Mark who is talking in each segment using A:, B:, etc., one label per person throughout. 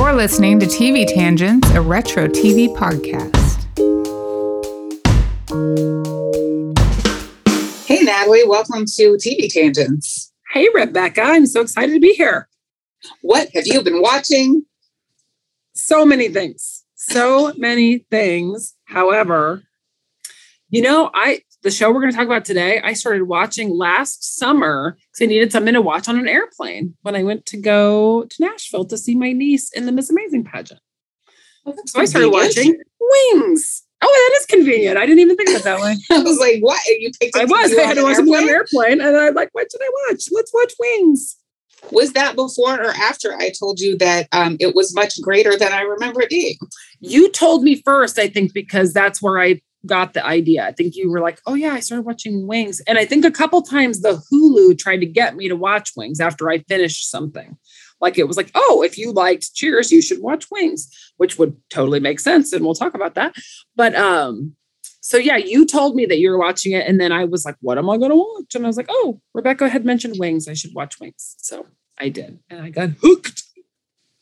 A: You're listening to TV Tangents, a retro TV podcast.
B: Hey, Natalie, welcome to TV Tangents.
C: Hey, Rebecca, I'm so excited to be here.
B: What have you been watching?
C: So many things. So many things. However, you know, I the show we're going to talk about today, I started watching last summer because I needed something to watch on an airplane when I went to go to Nashville to see my niece in the Miss Amazing pageant.
B: Oh,
C: so I started watching Wings. Oh, that is convenient. I didn't even think of it that way.
B: I was like, what? You picked
C: I was. I had to watch something on an airplane, and I'm like, what did I watch? Let's watch Wings.
B: Was that before or after I told you that um, it was much greater than I remember it being?
C: You told me first, I think, because that's where I got the idea. I think you were like, "Oh yeah, I started watching Wings," and I think a couple times the Hulu tried to get me to watch Wings after I finished something. Like it was like, "Oh, if you liked Cheers, you should watch Wings," which would totally make sense, and we'll talk about that. But um, so yeah, you told me that you were watching it, and then I was like, "What am I going to watch?" And I was like, "Oh, Rebecca had mentioned Wings. I should watch Wings." So I did, and I got hooked.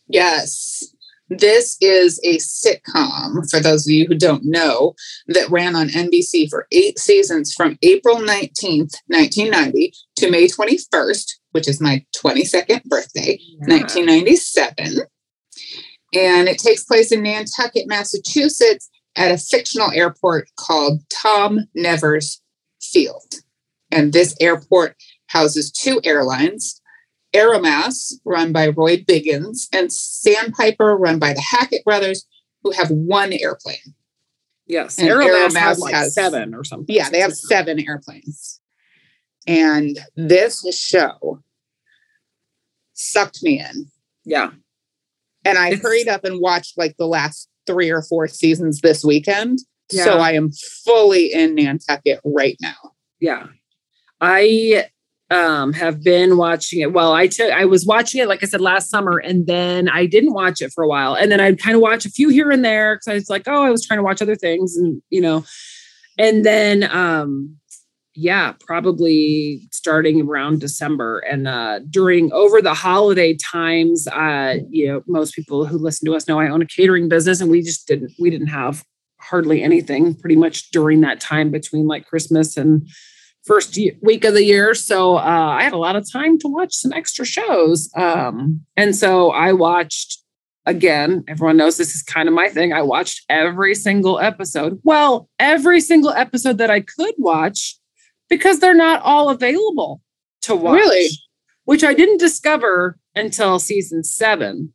B: Yes. This is a sitcom, for those of you who don't know, that ran on NBC for eight seasons from April 19th, 1990 to May 21st, which is my 22nd birthday, yeah. 1997. And it takes place in Nantucket, Massachusetts at a fictional airport called Tom Nevers Field. And this airport houses two airlines Aeromass, run by Roy Biggins, and Sandpiper, run by the Hackett brothers, who have one airplane.
C: Yes, and Aeromass, Aeromass has, like has seven or something.
B: Yeah, they have seven airplanes. And this show sucked me in.
C: Yeah.
B: And I it's, hurried up and watched like the last three or four seasons this weekend. Yeah. So I am fully in Nantucket right now.
C: Yeah. I um have been watching it. Well i took i was watching it like i said last summer and then i didn't watch it for a while. And then i'd kind of watch a few here and there because i was like oh i was trying to watch other things and you know. And then um yeah probably starting around december. And uh during over the holiday times uh you know most people who listen to us know i own a catering business and we just didn't we didn't have hardly anything pretty much during that time between like christmas and first week of the year. So uh, I had a lot of time to watch some extra shows. Um, and so I watched again, everyone knows this is kind of my thing. I watched every single episode. Well, every single episode that I could watch because they're not all available to watch.
B: Really?
C: Which I didn't discover until season seven.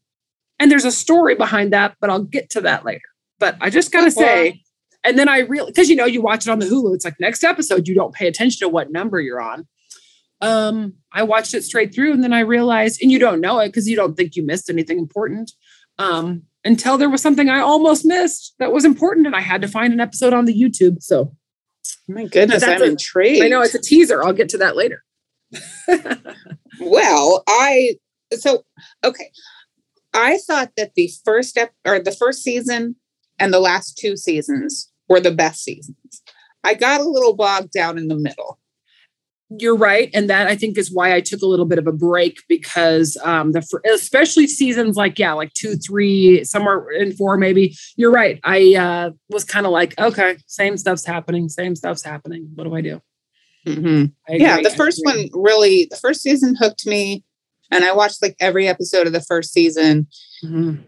C: And there's a story behind that, but I'll get to that later. But I just got to say, and then I really, because you know, you watch it on the Hulu, it's like next episode, you don't pay attention to what number you're on. Um, I watched it straight through and then I realized, and you don't know it because you don't think you missed anything important. Um, until there was something I almost missed that was important, and I had to find an episode on the YouTube. So,
B: my goodness, I'm a, intrigued.
C: I know it's a teaser. I'll get to that later.
B: well, I so okay. I thought that the first step or the first season and the last two seasons were the best seasons. I got a little bogged down in the middle.
C: You're right, and that I think is why I took a little bit of a break because um, the especially seasons like yeah, like two, three, somewhere in four maybe. You're right. I uh, was kind of like, okay, same stuff's happening, same stuff's happening. What do I do?
B: Mm-hmm. I yeah, the first one really, the first season hooked me, and I watched like every episode of the first season. Mm-hmm.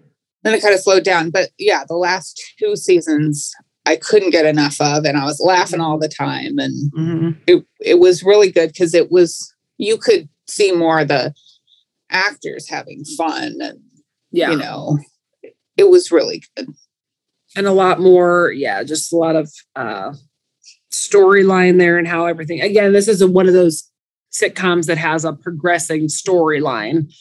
B: Then it kind of slowed down, but yeah, the last two seasons I couldn't get enough of, and I was laughing all the time, and mm-hmm. it it was really good because it was you could see more of the actors having fun, and yeah, you know, it was really good,
C: and a lot more, yeah, just a lot of uh, storyline there and how everything. Again, this is a, one of those sitcoms that has a progressing storyline,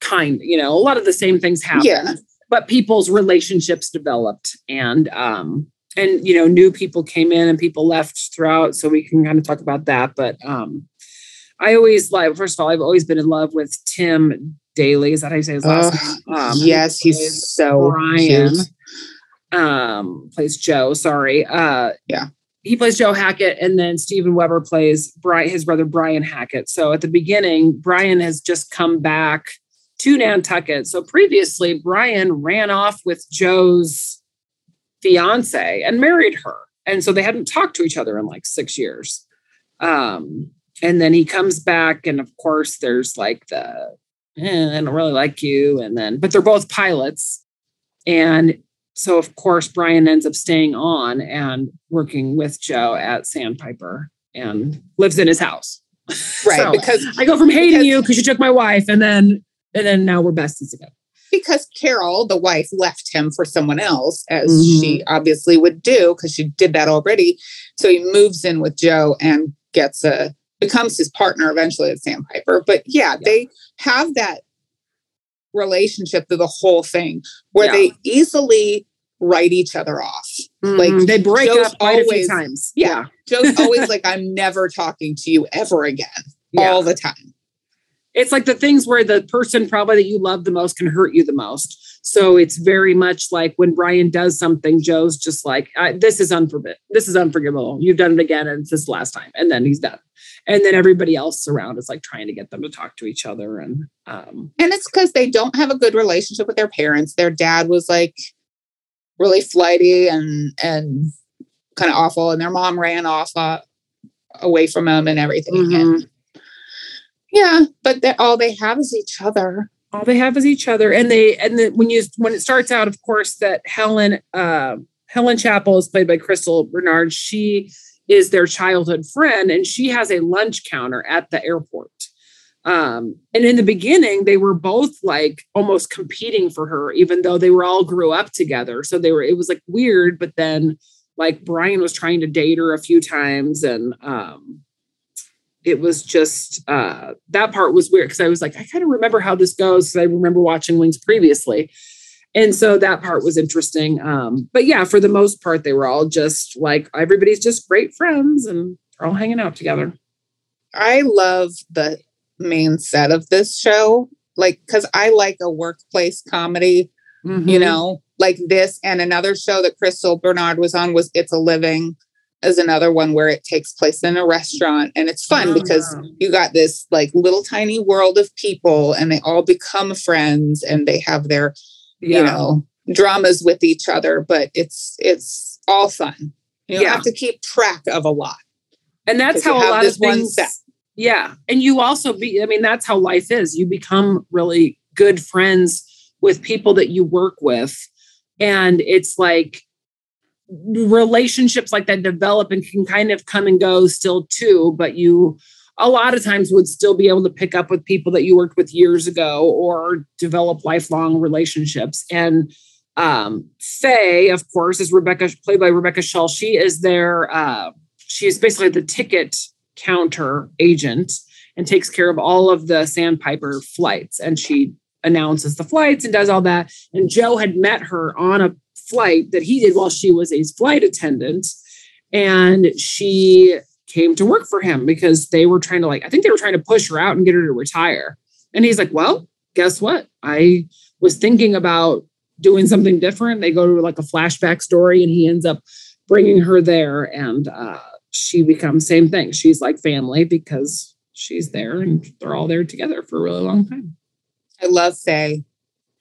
C: kind. You know, a lot of the same things happen. Yeah. But people's relationships developed, and um, and you know new people came in and people left throughout so we can kind of talk about that but um i always like first of all i've always been in love with tim daly is that how you say his last
B: name? Um, yes he he's so
C: ryan um plays joe sorry uh
B: yeah.
C: he plays joe hackett and then Steven weber plays brian his brother brian hackett so at the beginning brian has just come back to Nantucket. So previously, Brian ran off with Joe's fiance and married her. And so they hadn't talked to each other in like six years. Um, and then he comes back, and of course, there's like the, eh, I don't really like you. And then, but they're both pilots. And so, of course, Brian ends up staying on and working with Joe at Sandpiper and lives in his house.
B: Right.
C: So,
B: because
C: I go from hating
B: because-
C: you because you took my wife, and then and then now we're besties again.
B: Because Carol, the wife, left him for someone else, as
C: Mhm.
B: she obviously would do, because she did that already. So he moves in with Joe and gets a becomes his partner eventually at Sandpiper. But yeah,
C: Yeah.
B: they have that relationship through the whole thing where
C: Yeah.
B: they easily write each other off. Like,
C: Mhm. they break
B: Joe's
C: up quite a
B: always-
C: few times.
B: Yeah. Joe's always like, I'm never talking to you ever again.
C: Yeah.
B: All the time.
C: It's like the things where the person probably that you love the most can hurt you the most. So it's very much like when Brian does something, Joe's just like, I, "This is unforgivable. This is unforgivable. You've done it again, and it's this last time." And then he's done. And then everybody else around is like trying to get them to talk to each other. And um,
B: And it's because they don't have a good relationship with their parents. Their dad was like really flighty and and kind of awful, and their mom ran off uh, away from him and everything. And
C: mhm.
B: Yeah, but all they have is each other.
C: all they have is each other. And they and then when you when it starts out, of course, that Helen uh, Helen Chappel is played by Crystal Bernard. She is their childhood friend, and she has a lunch counter at the airport. Um, and in the beginning, they were both like almost competing for her, even though they were all grew up together. So they were, it was like weird, but then like Brian was trying to date her a few times and um it was just uh that part was weird because I was like, I kind of remember how this goes. 'cause I remember watching Wings previously. And so that part was interesting. Um, but yeah, for the most part, they were all just like everybody's just great friends and they're all hanging out together.
B: I love the main set of this show, like because I like a workplace comedy. you
C: Mhm.
B: know, like this and another show that Crystal Bernard was on was It's a Living is another one where it takes place in a restaurant and it's fun because
C: Ah.
B: you got this like little tiny world of people and they all become friends and they have their
C: yeah.
B: you know dramas with each other but it's it's all fun you
C: Yeah.
B: have to keep track of a lot
C: and that's how a lot of things
B: set.
C: yeah and you also be i mean that's how life is you become really good friends with people that you work with and it's like relationships like that develop and can kind of come and go still too but you a lot of times would still be able to pick up with people that you worked with years ago or develop lifelong relationships. And um fay of course is rebecca played by rebecca Schull she is their uh she is basically the ticket counter agent and takes care of all of the sandpiper flights. And she announces the flights and does all that. And joe had met her on a flight that he did while she was a flight attendant and she came to work for him because they were trying to like i think they were trying to push her out and get her to retire. And he's like well guess what? I was thinking about doing something different. They go to like a flashback story and he ends up bringing her there and uh, she becomes same thing. She's like family because she's there and they're all there together for a really long time.
B: I love Fay.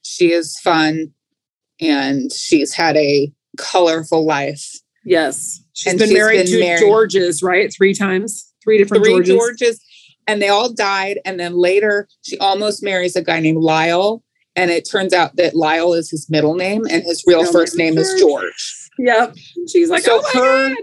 B: She is fun and she's had a colorful life.
C: yes she's
B: And
C: been
B: she's
C: married
B: been
C: to
B: married-
C: georges right three times three different
B: Three
C: georges,
B: Georges. and they all died. And then later she almost marries a guy named Lyle. And it turns out that Lyle is his middle name and his real
C: my
B: first name is. George.
C: yep she's like
B: So
C: oh my
B: her-
C: God.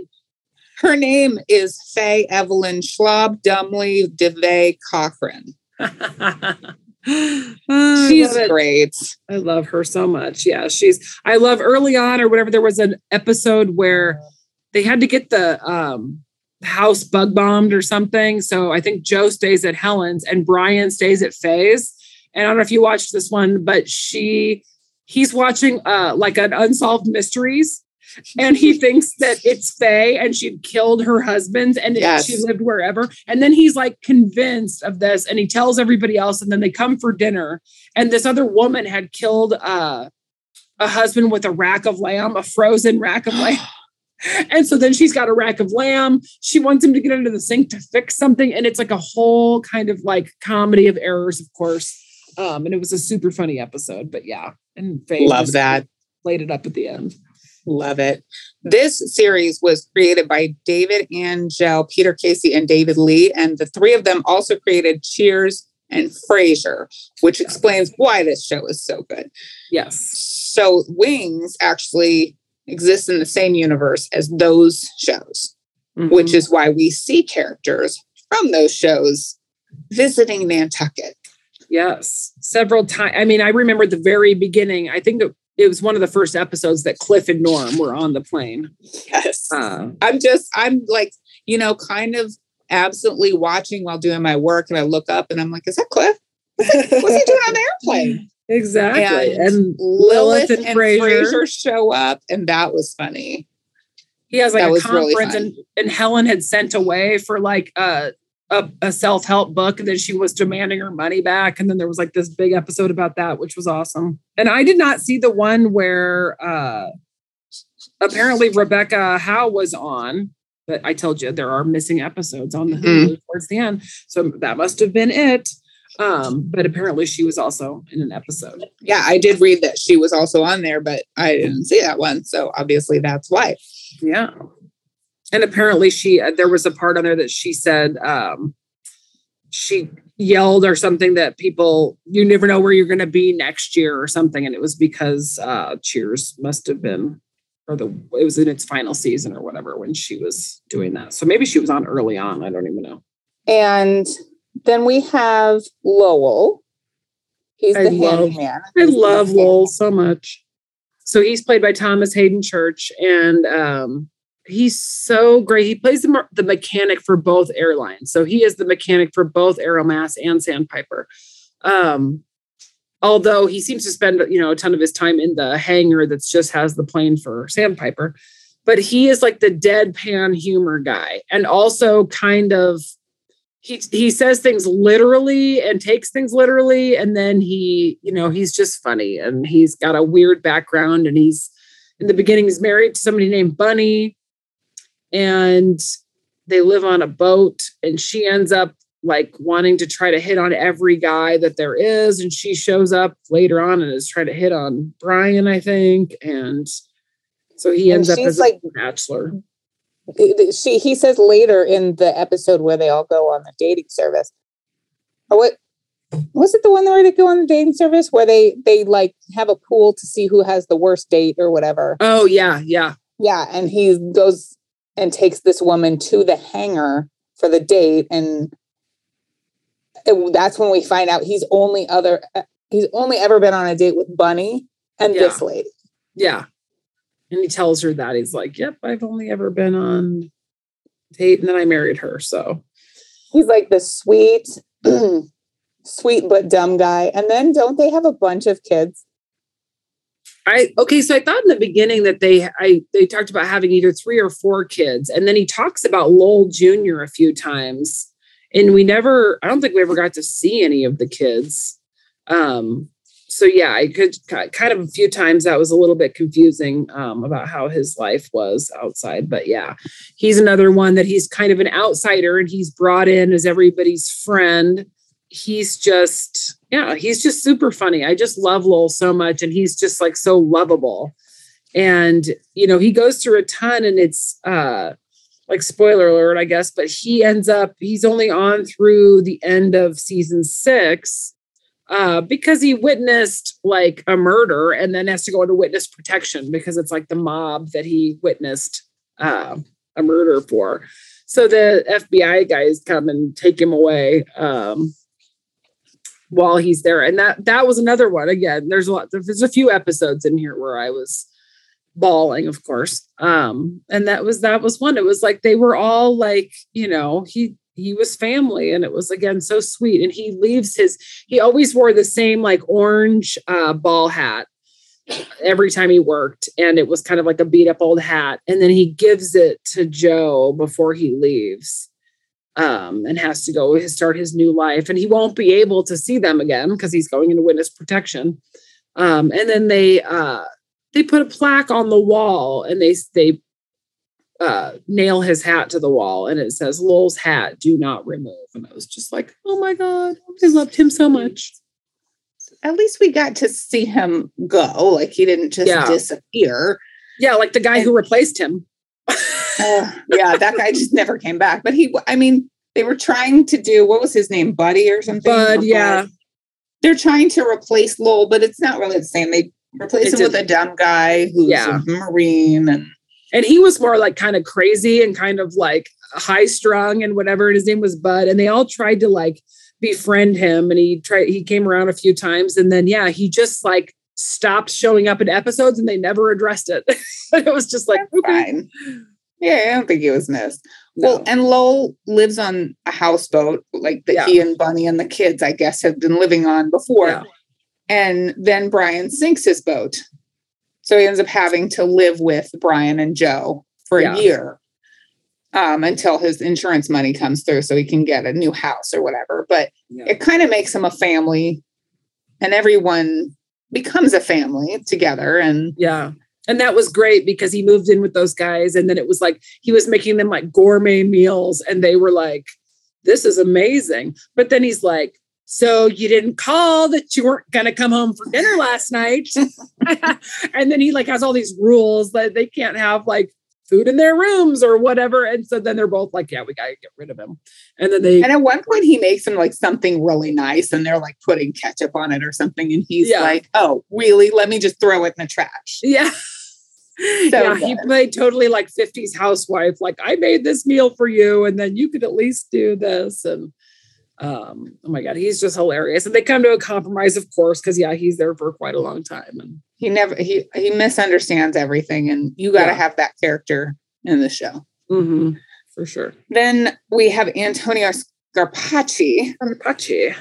B: Her name is Fay Evelyn Schlob Dumbly DeVay Cochran.
C: Oh,
B: She's
C: I
B: great.
C: I love her so much. Yeah, she's. I love early on or whatever. There was an episode where they had to get the um, house bug bombed or something. So I think Joe stays at Helen's and Brian stays at Fay's. And I don't know if you watched this one, but she he's watching uh like an unsolved mysteries. And he thinks that it's Fay and she'd killed her husband and
B: Yes.
C: she lived wherever. And then he's like convinced of this and he tells everybody else. And then they come for dinner. And this other woman had killed uh, a husband with a rack of lamb, a frozen rack of lamb. And so then she's got a rack of lamb. She wants him to get under the sink to fix something. And it's like a whole kind of like comedy of errors, of course. Um, and it was a super funny episode. But yeah, and Fay
B: Love that.
C: Laid it up at the end.
B: Love it. This series was created by David Angell, Peter Casey, and David Lee. And the three of them also created Cheers and Frasier, which explains why this show is so good.
C: Yes.
B: So Wings actually exists in the same universe as those shows, which
C: Mhm.
B: is why we see characters from those shows visiting Nantucket.
C: Yes, several times. I mean, I remember the very beginning. I think it, it was one of the first episodes that Cliff and Norm were on the plane.
B: Yes.
C: Uh,
B: I'm just, I'm like, you know, kind of absently watching while doing my work. And I look up and I'm like, is that Cliff? What's he doing on the airplane?
C: exactly.
B: And
C: And,
B: Lilith
C: and
B: and,
C: Frasier.
B: Frasier. show up. And that was funny.
C: he has like
B: that
C: a
B: was really
C: conference, and, and Helen had sent away for like a a, a self help book, and then she was demanding her money back. And then there was like this big episode about that, which was awesome. And I did not see the one where uh apparently Rebecca Howe was on. But I told you there are missing episodes on the. Hulu towards the end, so that must have been it. Um, but apparently she was also in an episode.
B: Yeah, I did read that she was also on there, but I didn't see that one. So obviously that's why.
C: Yeah. And apparently she uh, there was a part on there that she said um she yelled or something that people you never know where you're going to be next year or something and it was because uh Cheers must have been or the it was in its final season or whatever when she was doing that. So maybe she was on early on, I don't even know.
B: And then we have Lowell. He's
C: I
B: the
C: love-
B: handyman.
C: I love. Lowell so much. So he's played by Thomas Haden Church, and um, he's so great. He plays the, the mechanic for both airlines. So he is the mechanic for both Aeromass and Sandpiper. Um, although he seems to spend you know a ton of his time in the hangar that's just has the plane for Sandpiper, but he is like the deadpan humor guy, and also kind of he he says things literally and takes things literally and then he you know he's just funny and he's got a weird background and he's in the beginning he's married to somebody named bunny and they live on a boat and she ends up like wanting to try to hit on every guy that there is and she shows up later on and is trying to hit on brian i think and so he ends up as
D: like-
C: a bachelor
D: she he says later in the episode where they all go on the dating service. Or what was it the one where they go on the dating service where they they like have a pool to see who has the worst date or whatever?
C: Oh yeah yeah.
D: Yeah and he goes and takes this woman to the hangar for the date. And it- that's when we find out he's only other uh, he's only ever been on a date with bunny and this lady.
C: Yeah. And he tells her that he's like, Yep, I've only ever been on a date and then I married her. So
D: he's like the sweet sweet but dumb guy. And then don't they have a bunch of kids
C: I okay, so I thought in the beginning that they I they talked about having either three or four kids, and then he talks about Lowell Jr. a few times, and we never I don't think we ever got to see any of the kids. Um so yeah, I could kind of a few times that was a little bit confusing um, about how his life was outside, but yeah, he's another one that he's kind of an outsider and he's brought in as everybody's friend. He's just, yeah, he's just super funny. I just love Lowell so much, and he's just like so lovable. And you know, he goes through a ton, and it's uh like spoiler alert, I guess, but he ends up he's only on through the end of season six uh, because he witnessed like a murder and then has to go into witness protection because it's like the mob that he witnessed uh, a murder for. So the FBI guys come and take him away um, while he's there, and that that was another one. Again, there's a lot. There's a few episodes in here where I was bawling, of course. Um, and that was that was one. It was like they were all like, you know, he he was family and it was again so sweet and he leaves his he always wore the same like orange uh ball hat every time he worked and it was kind of like a beat up old hat and then he gives it to joe before he leaves um and has to go start his new life and he won't be able to see them again because he's going into witness protection um and then they uh they put a plaque on the wall and they they uh, nail his hat to the wall and it says Lowell's hat, do not remove. And I was just like, oh my God, I loved him so much.
B: at least we got to see him go. Like he didn't just
C: Yeah.
B: disappear.
C: Yeah, like the guy who replaced him.
B: Uh, yeah, that guy just never came back. But he, I mean, they were trying to do what was his name, Buddy or something.
C: Bud,
B: Or
C: yeah.
B: They're trying to replace Lowell, but it's not really the same. They replace
C: It
B: him with a dumb guy who's
C: Yeah.
B: a Marine and
C: and he was more like kind of crazy and kind of like high strung and whatever and his name was bud and they all tried to like befriend him and he tried he came around a few times and then yeah he just like stopped showing up in episodes and they never addressed it it was just like okay
B: fine. Yeah, I don't think he was missed.
C: no.
B: Well, and Lowell lives on a houseboat, like that
C: Yeah.
B: he and Bunny and the kids, I guess, have been living on before.
C: Yeah.
B: And then Brian sinks his boat. So he ends up having to live with Brian and Joe for
C: Yeah.
B: a year um, until his insurance money comes through so he can get a new house or whatever. But it kind of makes him a family and everyone becomes a family together. And
C: Yeah. And that was great because he moved in with those guys. And then it was like he was making them like gourmet meals. And they were like, this is amazing. But then he's like, so you didn't call that you weren't going to come home for dinner last night. and then he like has all these rules that they can't have like food in their rooms or whatever. And so then they're both like, yeah, we got to get rid of him. And then they,
B: And at one point, he makes them like something really nice, and they're like putting ketchup on it or something. And he's
C: Yeah.
B: like, "Oh, really? Let me just throw it in the trash."
C: Yeah. yeah, he played totally like 50s housewife. Like, I made this meal for you, and then you could at least do this. And um, oh my God, he's just hilarious. And they come to a compromise, of course, because yeah, he's there for quite a long time. And
B: He never he he misunderstands everything, and you got to
C: Yeah.
B: have that character in the show.
C: mhm, for sure.
B: Then we have Antonio Scarpacci,
C: Apache.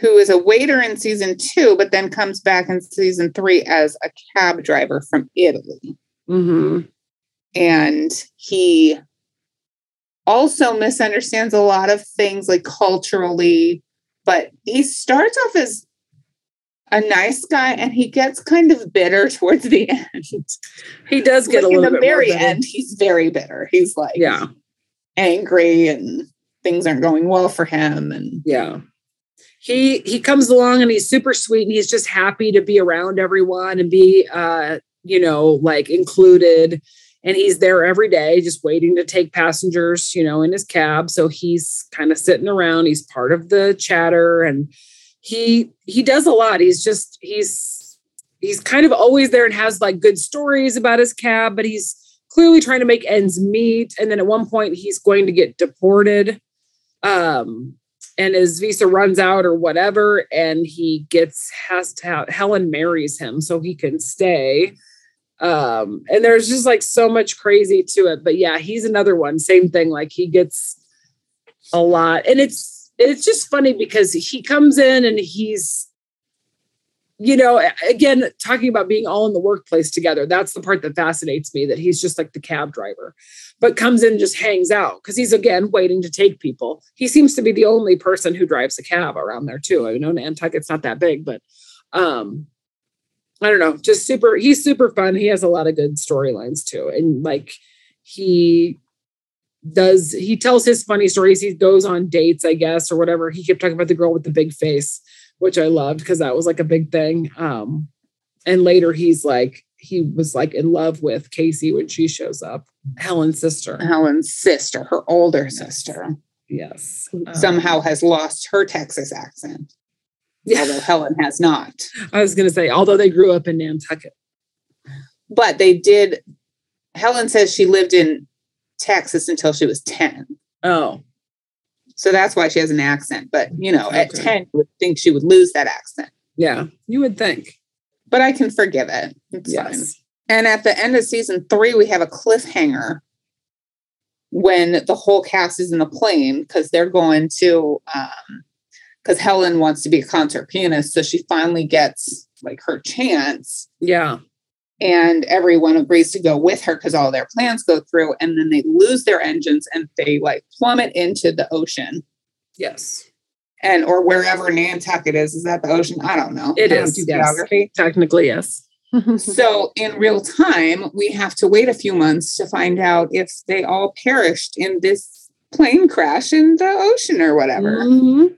B: who is a waiter in season two, but then comes back in season three as a cab driver from Italy.
C: hmm
B: and he also misunderstands a lot of things like culturally but he starts off as a nice guy and he gets kind of bitter towards the end
C: He does get
B: like
C: a
B: in
C: little
B: the
C: bit more
B: very end he's very bitter he's like
C: Yeah.
B: angry and things aren't going well for him and
C: Yeah. He he comes along and he's super sweet and he's just happy to be around everyone and be uh you know like included and he's there every day just waiting to take passengers you know in his cab. So he's kind of sitting around. He's part of the chatter and he he does a lot. He's just he's he's kind of always there and has like good stories about his cab but he's clearly trying to make ends meet. And then at one point he's going to get deported um and his visa runs out or whatever and he gets has to have helen marries him so he can stay um and there's just like so much crazy to it but yeah he's another one same thing like he gets a lot and it's it's just funny because he comes in and he's you know again talking about being all in the workplace together that's the part that fascinates me that he's just like the cab driver but comes in and just hangs out because he's again waiting to take people. He seems to be the only person who drives a cab around there too. I know Nantucket's not that big, but um, I don't know, just super. He's super fun. He has a lot of good storylines too, and like he does. He tells his funny stories. He goes on dates, I guess, or whatever. He kept talking about the girl with the big face, which I loved because that was like a big thing. Um, and later he's like he was like in love with Casey when she shows up, Helen's sister.
B: helen's sister her older sister
C: Yes. Um,
B: somehow has lost her texas accent although helen has not.
C: I was going to say, although they grew up in Nantucket.
B: but they did helen says she lived in texas until she was 10
C: Oh,
B: so that's why she has an accent but you know at 10 you would think she would lose that accent.
C: Yeah, you would think.
B: but i can forgive it. It's fine.
C: Yes.
B: and at the end of season three we have a cliffhanger when the whole cast is in the plane because they're going to um because helen wants to be a concert pianist so she finally gets like her chance
C: Yeah.
B: and everyone agrees to go with her because all their plans go through and then they lose their engines and they like plummet into the ocean
C: Yes.
B: and or wherever nantucket is is that the ocean i don't know
C: It
B: don't
C: is,
B: do
C: yes.
B: geography
C: Technically, yes.
B: so in real time we have to wait a few months to find out if they all perished in this plane crash in the ocean or whatever
C: Mhm.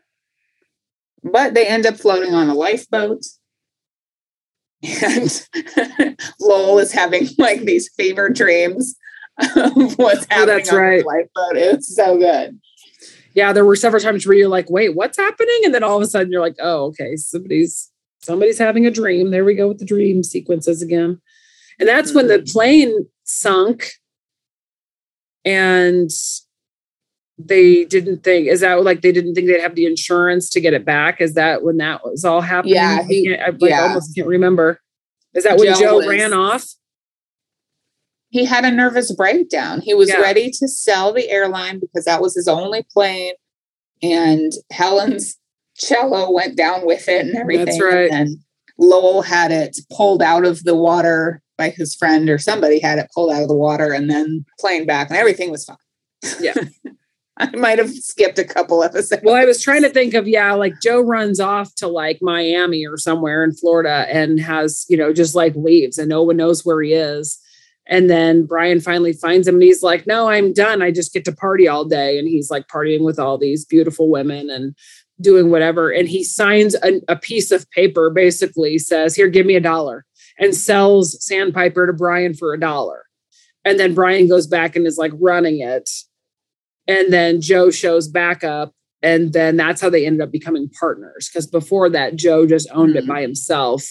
B: But they end up floating on a lifeboat. And Lowell is having like these fever dreams of what's
C: Oh,
B: happening
C: that's
B: on
C: right.
B: the lifeboat. It's so good.
C: Yeah, there were several times where you're like, wait, what's happening? And then all of a sudden you're like, oh, okay, somebody's somebody's having a dream. There we go with the dream sequences again. And that's when the mm-hmm. plane sunk and they didn't think is that like they didn't think they'd have the insurance to get it back is that when that was all happening
B: Yeah,
C: I,
B: he-
C: can't, I like,
B: yeah.
C: almost can't remember is that when
B: Joe
C: joe,
B: was-
C: ran off
B: He had a nervous breakdown. He was
C: Yeah.
B: ready to sell the airline because that was his only plane. And Helen's cello went down with it and everything.
C: That's right.
B: And then Lowell had it pulled out of the water by his friend or somebody had it pulled out of the water and then plane back and everything was fine.
C: Yeah.
B: I might have skipped a couple episodes.
C: well i was trying to think of yeah like joe runs off to like miami or somewhere in florida and has you know just like leaves and no one knows where he is. And then brian finally finds him and he's like no i'm done. I just get to party all day. And he's like partying with all these beautiful women and doing whatever. And he signs a, a piece of paper basically says here give me a dollar and sells sandpiper to brian for a dollar. And then brian goes back and is like running it and then joe shows back up and then that's how they ended up becoming partners because before that joe just owned it
B: Mhm.
C: by himself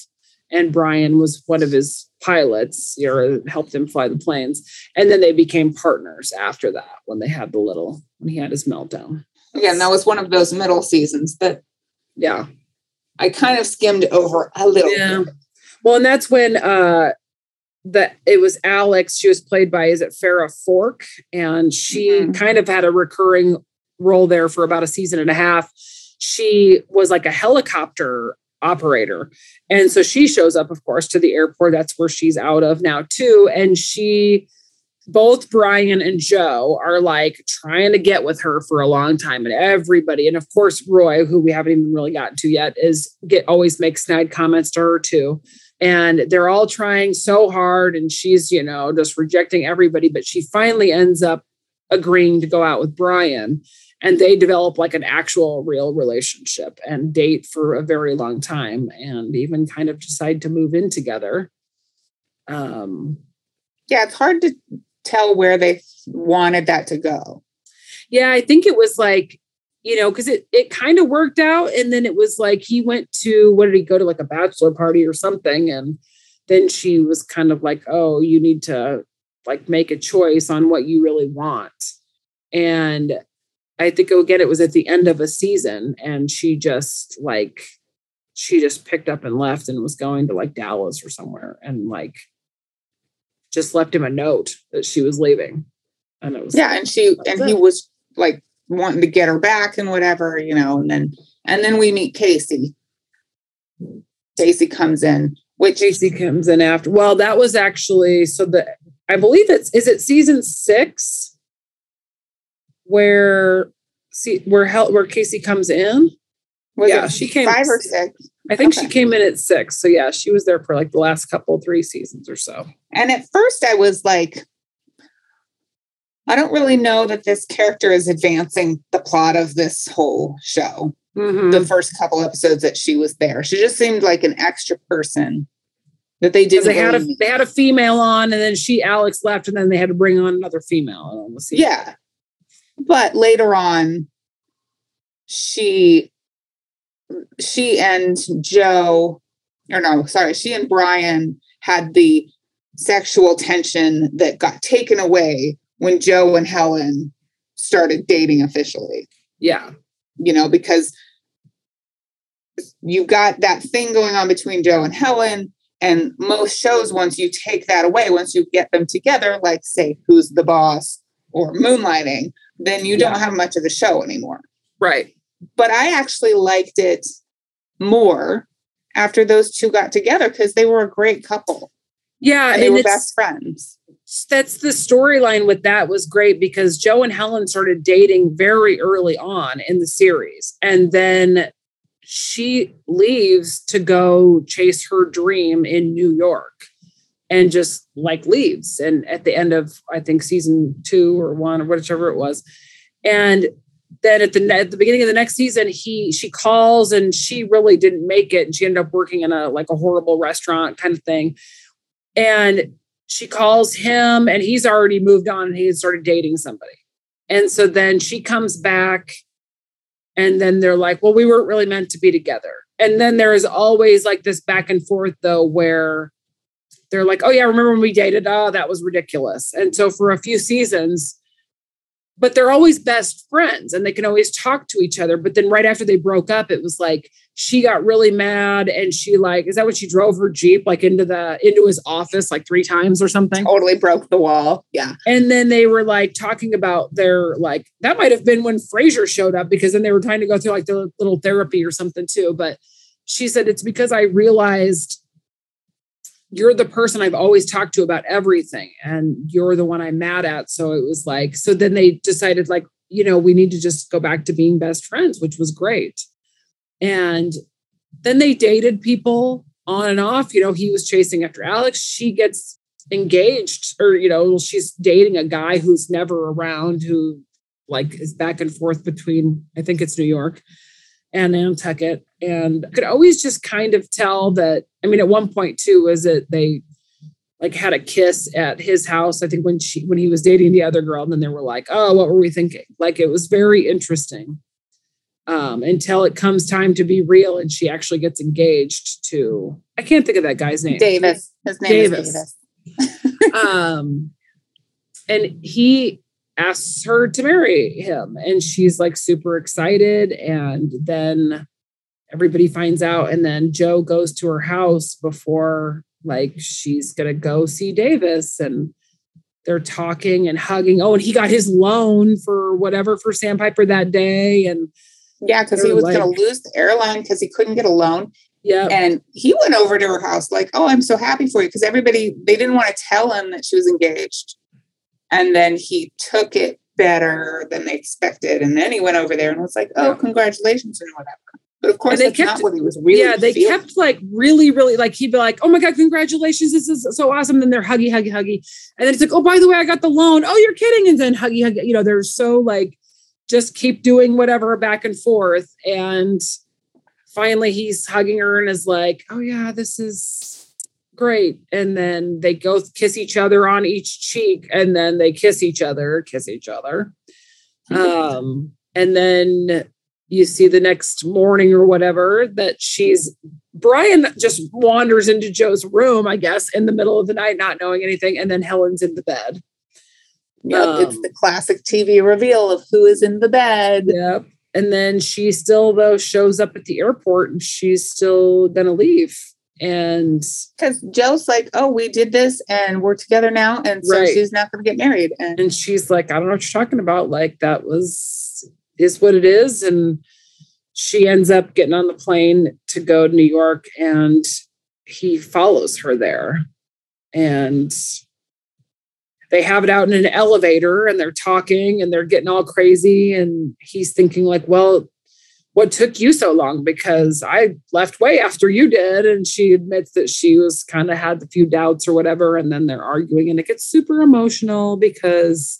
C: and brian was one of his pilots or helped him fly the planes and then they became partners after that when they had the little when he had his meltdown
B: Again, that was one of those middle seasons that
C: yeah
B: I kind of skimmed over a little
C: Yeah.
B: bit.
C: well and that's when uh that it was alex she was played by is it farrah Forke? And she
B: Mhm.
C: kind of had a recurring role there for about a season and a half. She was like a helicopter operator. And so she shows up of course to the airport. That's where she's out of now too. And she both Brian and Joe are like trying to get with her for a long time, and everybody, and of course Roy, who we haven't even really gotten to yet, is get always makes snide comments to her too. And they're all trying so hard, and she's you know just rejecting everybody. But she finally ends up agreeing to go out with Brian, and they develop like an actual real relationship and date for a very long time, and even kind of decide to move in together. Um,
B: Yeah, it's hard to tell where they wanted that to go.
C: Yeah, I think it was like, you know, because it it kind of worked out. And then it was like he went to what did he go to like a bachelor party or something? And then she was kind of like, oh, you need to like make a choice on what you really want. And I think oh, again, it was at the end of a season, and she just like she just picked up and left and was going to like Dallas or somewhere and like just left him a note that she was leaving. And it was
B: Yeah, and she and he was like wanting to get her back and whatever, you know, and then and then we meet Casey. Casey comes in, which
C: Casey comes in after. Well, that was actually so the I believe it's is it season six where see where hell where Casey comes in.
B: was
C: yeah, she came-
B: five or six.
C: I think she came in at six. So yeah, she was there for like the last couple three seasons or so.
B: And at first I was like, I don't really know that this character is advancing the plot of this whole show.
C: Mhm.
B: The first couple episodes that she was there, she just seemed like an extra person that they didn't.
C: they had a they had a female on, and then she Alex left, and then they had to bring on another female on the season.
B: Yeah. But later on, she she and Joe, or no, sorry, she and Brian had the sexual tension that got taken away when Joe and Helen started dating officially.
C: yeah,
B: You know, because you've got that thing going on between Joe and Helen. And most shows, once you take that away, once you get them together, like say, Who's the Boss or Moonlighting, then you don't have much of a show anymore.
C: right.
B: But I actually liked it more after those two got together because they were a great couple
C: Yeah,
B: and they were best friends.
C: That's the storyline with that was great because Joe and Helen started dating very early on in the series. And then she leaves to go chase her dream in New York and just like leaves. And at the end of, I think, season two or one or whichever it was. And then at the at the beginning of the next season, he she calls and she really didn't make it, and she ended up working in a like a horrible restaurant kind of thing. And she calls him, and he's already moved on, and he started dating somebody. And so then she comes back, and then they're like, "Well, we weren't really meant to be together." And then there is always like this back and forth though, where they're like, "Oh yeah, remember when we dated? Oh, that was ridiculous." And so for a few seasons but they're always best friends and they can always talk to each other. But then right after they broke up, it was like she got really mad and she like, is that when she drove her Jeep like into the into his office like three times or something?
B: Totally broke the wall. Yeah.
C: And then they were like talking about their like that might have been when Frasier showed up because then they were trying to go through like the little therapy or something too. But she said it's because I realized you're the person I've always talked to about everything, and you're the one I'm mad at. So it was like, so then they decided, like, you know, we need to just go back to being best friends, which was great. And then they dated people on and off. You know, he was chasing after Alex. She gets engaged, or, you know, she's dating a guy who's never around, who like is back and forth between, I think it's New York and Nantucket. And could always just kind of tell that. I mean, at one point too, was it they like had a kiss at his house. I think when she when he was dating the other girl, and then they were like, "Oh, what were we thinking?" Like it was very interesting. Um, until it comes time to be real, and she actually gets engaged to I can't think of that guy's name.
B: Davis. His name Davis. is
C: Davis. um, and he asks her to marry him and she's like super excited and then everybody finds out and then joe goes to her house before like she's gonna go see davis and they're talking and hugging oh and he got his loan for whatever for sandpiper that day and
B: yeah because he was like, gonna lose the airline because he couldn't get a loan
C: yeah
B: and he went over to her house like oh i'm so happy for you because everybody they didn't want to tell him that she was engaged and then he took it better than they expected. And then he went over there and was like, oh, congratulations and whatever. But of course, and they kept what he was really.
C: Yeah, they feeling. kept like really, really like he'd be like, "Oh my god, congratulations! This is so awesome!" And then they're huggy, huggy, huggy, and then it's like, "Oh, by the way, I got the loan." Oh, you're kidding! And then huggy, huggy. You know, they're so like, just keep doing whatever back and forth. And finally, he's hugging her and is like, "Oh yeah, this is great. And then they go kiss each other on each cheek and then they kiss each other, kiss each other. Um, and then you see the next morning or whatever that she's Brian just wanders into Joe's room, I guess, in the middle of the night, not knowing anything, and then Helen's in the bed.
B: Yep, um, it's the classic TV reveal of who is in the bed.
C: Yep. And then she still, though, shows up at the airport and she's still gonna leave and
B: because Joe's like, oh, we did this and we're together now, and so right. she's not going to get married.
C: And, and she's like, I don't know what you're talking about. Like that was is what it is, and she ends up getting on the plane to go to New York, and he follows her there, and they have it out in an elevator, and they're talking, and they're getting all crazy, and he's thinking like, well what took you so long? Because I left way after you did. And she admits that she was kind of had a few doubts or whatever. And then they're arguing and it gets super emotional because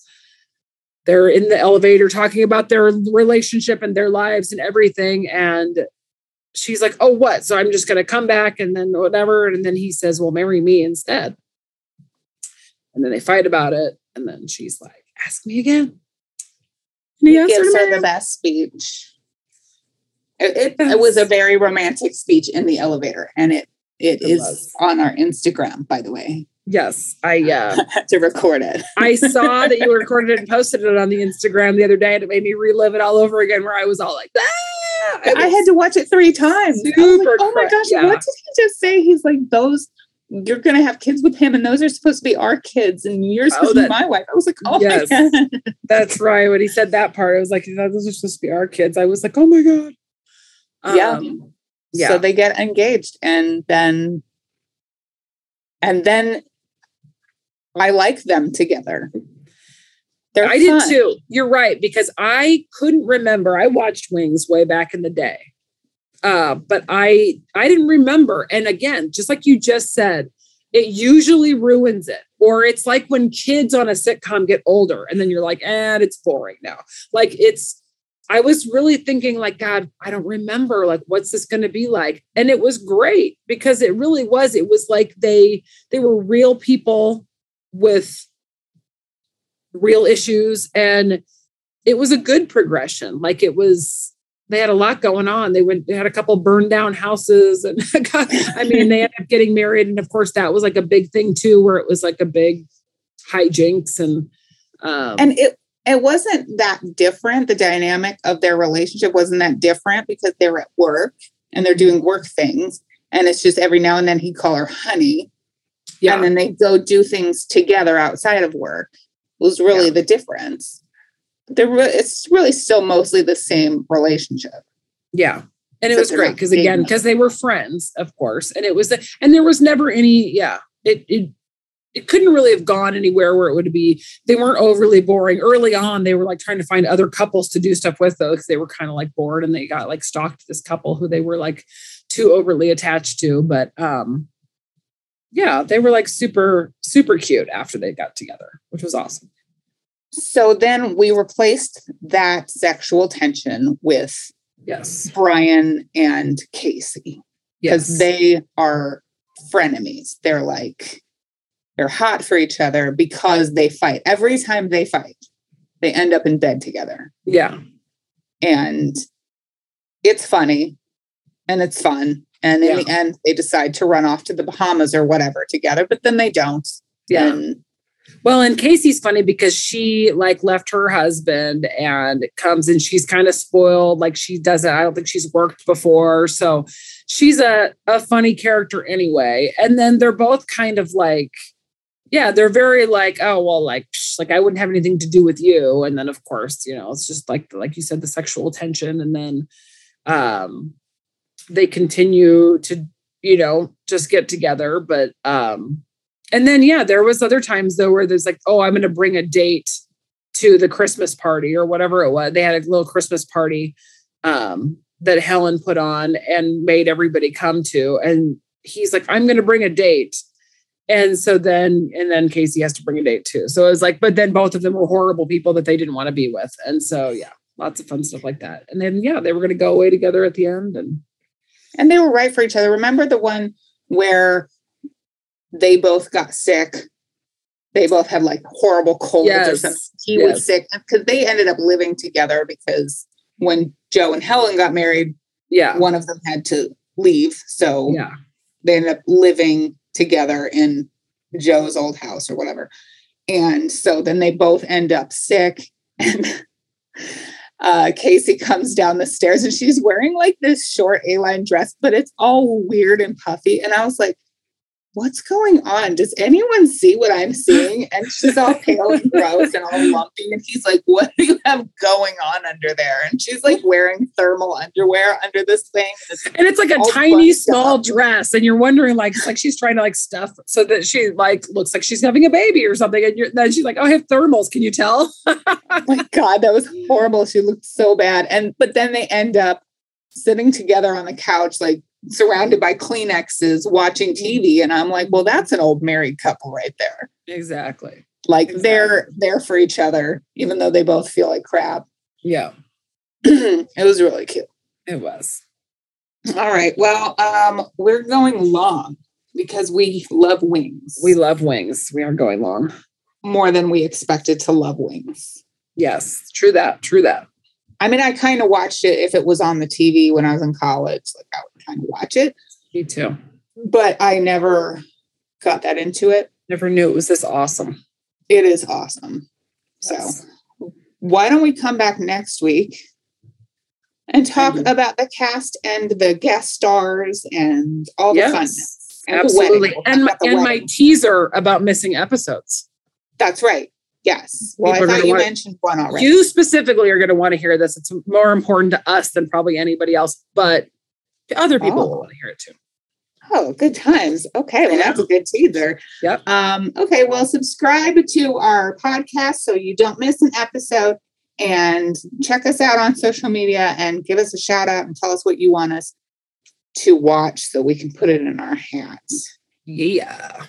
C: they're in the elevator talking about their relationship and their lives and everything. And she's like, Oh, what? So I'm just going to come back and then whatever. And then he says, Well, marry me instead. And then they fight about it. And then she's like, Ask me again.
B: And he, he gives her, her the best speech. It, it, was a very romantic speech in the elevator, and it it, it is was. on our Instagram, by the way.
C: Yes, I uh,
B: had to record it.
C: I saw that you recorded it and posted it on the Instagram the other day, and it made me relive it all over again. Where I was all like, ah!
B: I, I had to watch it three times. Super like, oh my gosh, yeah. what did he just say? He's like, those you're going to have kids with him, and those are supposed to be our kids, and you're oh, supposed oh, that, to be my wife. I was like, oh yes, my god,
C: that's right. When he said that part, I was like, those are supposed to be our kids. I was like, oh my god
B: yeah. Um, yeah. So they get engaged and then and then I like them together.
C: They're I fun. did too. You're right because I couldn't remember. I watched Wings way back in the day. Uh, but I I didn't remember. And again, just like you just said, it usually ruins it. Or it's like when kids on a sitcom get older and then you're like, and eh, it's boring now. Like it's I was really thinking, like, God, I don't remember, like, what's this going to be like? And it was great because it really was. It was like they they were real people with real issues, and it was a good progression. Like it was, they had a lot going on. They went, they had a couple burned down houses, and I mean, they ended up getting married, and of course, that was like a big thing too, where it was like a big hijinks and um,
B: and it it wasn't that different. The dynamic of their relationship wasn't that different because they're at work and they're doing work things. And it's just every now and then he'd call her honey.
C: Yeah,
B: And then they go do things together outside of work. Was really
C: Yeah.
B: the difference. They're re- it's really still mostly the same relationship.
C: yeah. And it
B: So
C: was great because again, because they were friends, of course, and it was, and there was never any, yeah, it, it, it couldn't really have gone anywhere where it would be. They weren't overly boring. Early on, they were like trying to find other couples to do stuff with, though, because they were kind of like bored, and they got like stalked this couple who they were like too overly attached to. But um, yeah, they were like super, super cute after they got together, which was awesome.
B: So then we replaced that sexual tension with
C: Yes,
B: Brian and Casey. because
C: yes,
B: they are frenemies. They're like they're hot for each other because they fight. Every time they fight, they end up in bed together.
C: yeah,
B: And it's funny and it's fun. And in
C: Yeah.
B: the end, they decide to run off to the Bahamas or whatever together, but then they don't.
C: yeah.
B: And
C: Well, and Casey's funny because she like left her husband and comes and she's kind of spoiled. Like she doesn't, I don't think she's worked before. So she's a, a funny character anyway. And then they're both kind of like, yeah, they're very like, oh, well, like, psh, like I wouldn't have anything to do with you. And then of course, you know, it's just like, like you said, the sexual tension. And then um they continue to, you know, just get together. But um and then yeah there was other times though where there's like oh i'm going to bring a date to the christmas party or whatever it was. They had a little christmas party um, that helen put on and made everybody come to and he's like i'm going to bring a date. And so then and then casey has to bring a date too. So it was like but then both of them were horrible people that they didn't want to be with. And so yeah lots of fun stuff like that. And then yeah they were going to go away together at the end and
B: and they were right for each other. Remember the one where they both got sick? They both had like horrible colds or something. He was sick because they ended up living together because when Joe and Helen got married,
C: yeah
B: one of them had to leave. So
C: yeah
B: they ended up living together in Joe's old house or whatever. And so then they both end up sick. And uh, Casey comes down the stairs and she's wearing like this short A line dress, but it's all weird and puffy. And I was like, What's going on? Does anyone see what I'm seeing? And she's all pale and gross and all lumpy. And he's like, What do you have going on under there? And she's like wearing thermal underwear under this thing.
C: And it's like a tiny small
B: up.
C: dress and you're wondering like it's like she's trying to like stuff so that she like looks like she's having a baby or something and you're, then she's like oh i have thermals can you tell
B: oh my god that was horrible she looked so bad and but then they end up sitting together on the couch like surrounded by kleenexes watching tv and i'm like well that's an old married couple right there.
C: Exactly.
B: Like
C: Exactly.
B: they're there for each other even though they both feel like crap.
C: Yeah.
B: It was really cute.
C: It was.
B: All right well um we're going long because we love wings.
C: We love wings. We are going long.
B: More than we expected to love wings.
C: Yes true that true that.
B: I mean, I kind of watched it if it was on the TV when I was in college. Like I kind of watch it,
C: me too
B: but I never got that into it.
C: never knew it was this awesome
B: It is awesome. So why don't we come back next week and talk
C: Mhm.
B: about the cast and the guest stars and all the fun.
C: yes
B: And the
C: absolutely.
B: We'll
C: and my, and my teaser about missing episodes
B: That's right. Yes. Well,
C: People
B: I thought you
C: want-
B: mentioned one already.
C: You specifically are going to want to hear this. It's more important to us than probably anybody else, but other people
B: Oh.
C: will want to hear it too.
B: Oh, good times. Okay, well, that's a good teaser.
C: Yep.
B: Um, okay, well, subscribe to our podcast so you don't miss an episode and check us out on social media and give us a shout out and tell us what you want us to watch so we can put it in our hats.
C: Yeah.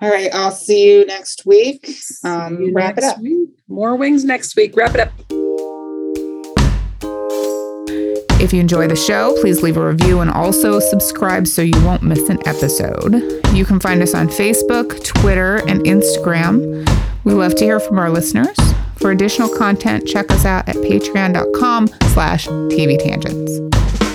B: All right, I'll see you next week. Um,
C: you
B: wrap it up.
C: week. More wings next week. Wrap it up.
B: If you enjoy the show, please leave a review and also subscribe so you won't miss an episode. You can find us on Facebook, Twitter, and Instagram. We love to hear from our listeners. For additional content, check us out at patreon.com slash TV Tangents.